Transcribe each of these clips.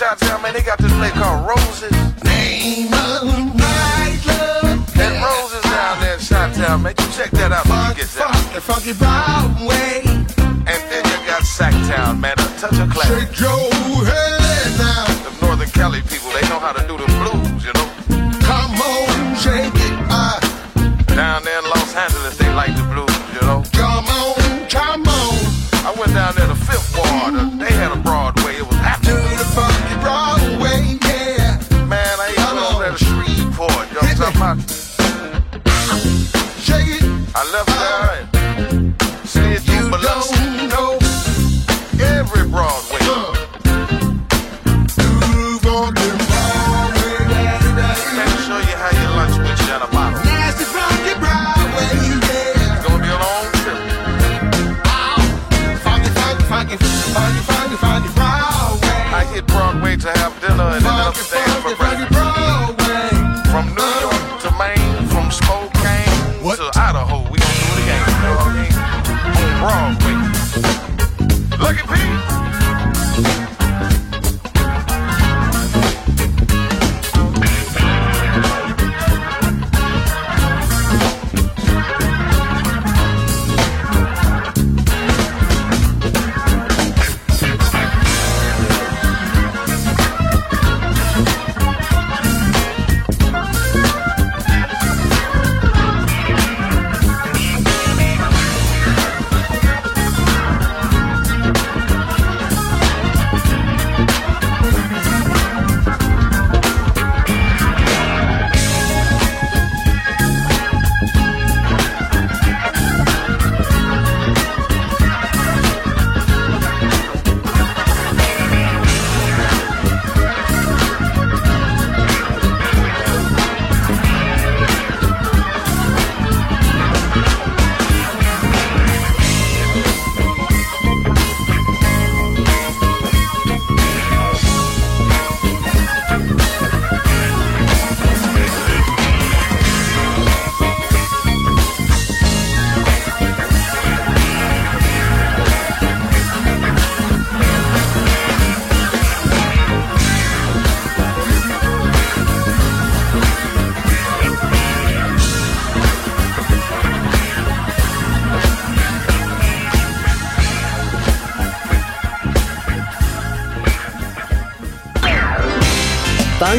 nightclub. Up there in Chi-Town, man, they got this place called Roses. Name of the nightclub. And Roses down there in Chi-Town, man. You check that out when you get there. funky, funky Broadway. And then you got Sacktown, man. A touch of class. Shake your head now. The Northern Cali people,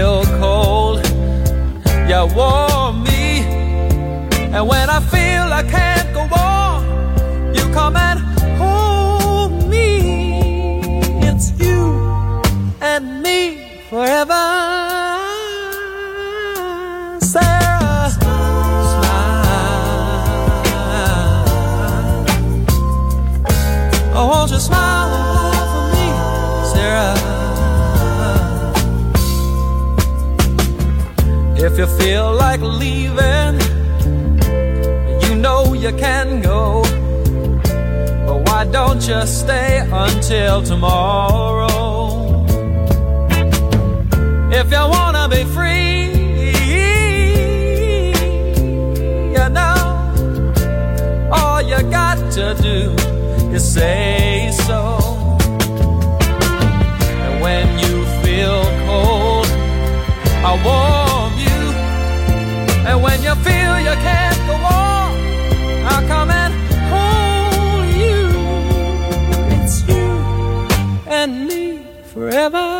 Feel cold, you warm me. And when I feel I can't go on, you come and hold me. It's you and me forever. You can go. But why don't you stay until tomorrow? If you wanna be free, you know, all you got to do is say so. And when you feel cold, I warm you. And when you feel you can't forever.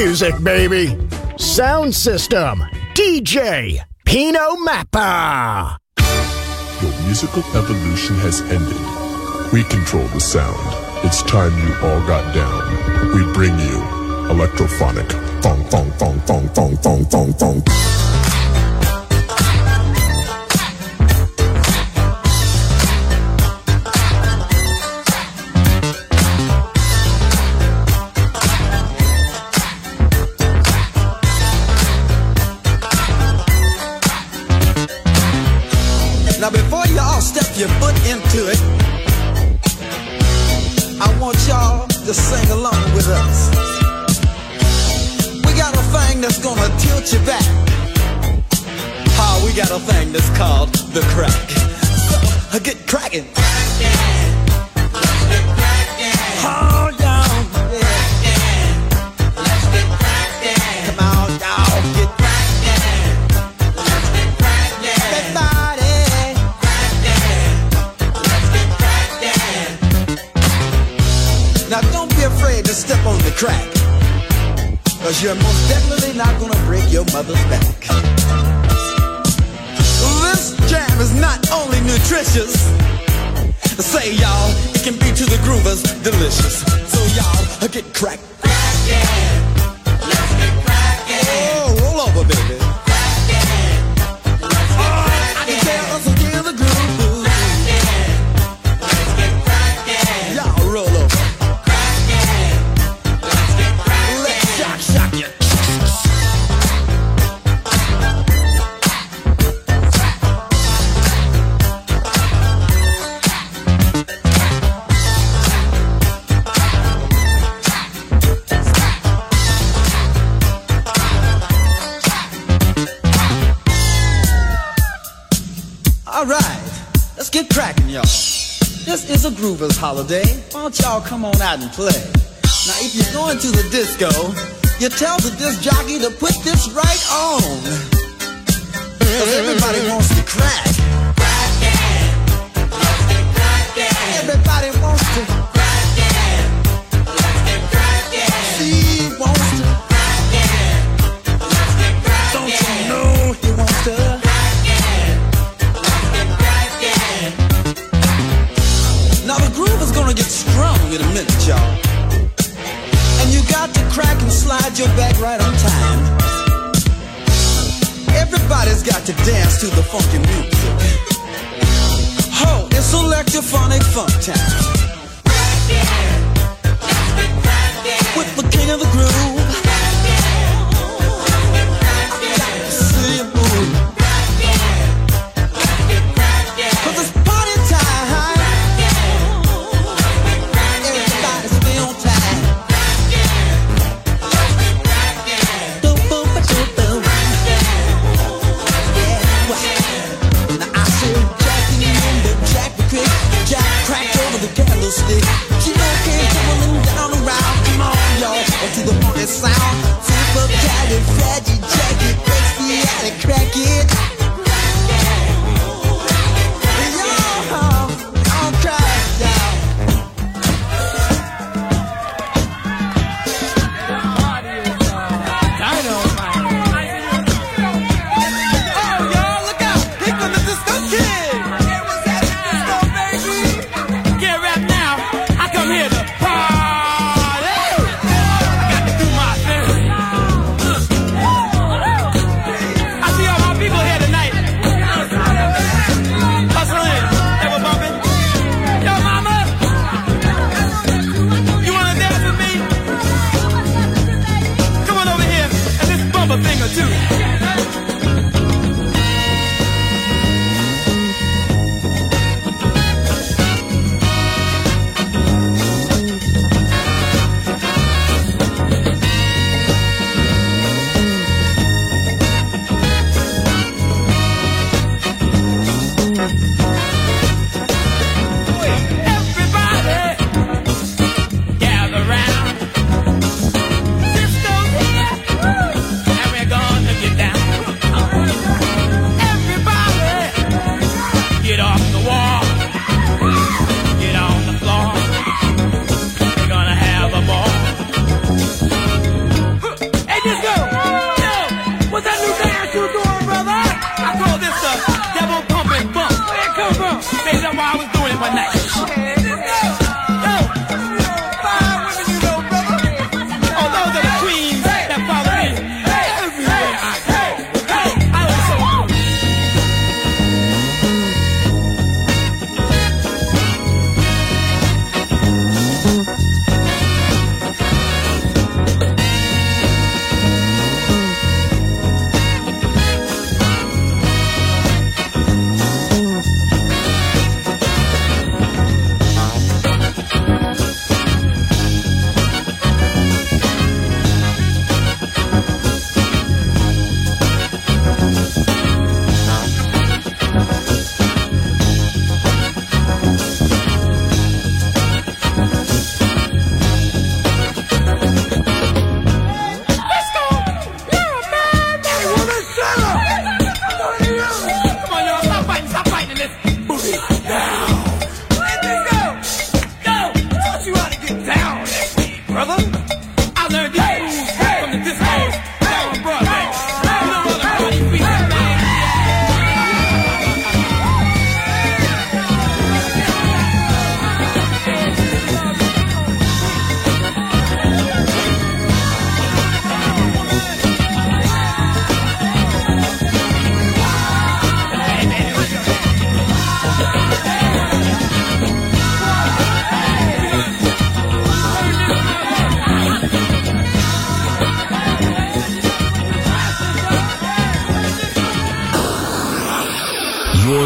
Music, baby. Sound system, DJ Pino Mappa. Your musical evolution has ended. We control the sound. It's time you all got down. We bring you electrophonic. Fong, fong, fong, fong, fong, fong, fong, fong. Say y'all, it can be to the groovers delicious. So y'all, get cracked. Oh, a holiday. Why don't y'all come on out and play? Now, if you're going to the disco, you tell the disc jockey to put this right on. Cause everybody wants to crack. Everybody wants to gonna get strong in a minute, y'all. And you got to crack and slide your back right on time. Everybody's got to dance to the funky music. Ho, it's electrophonic funk time. With the king of the groove.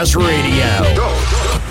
Lazarine.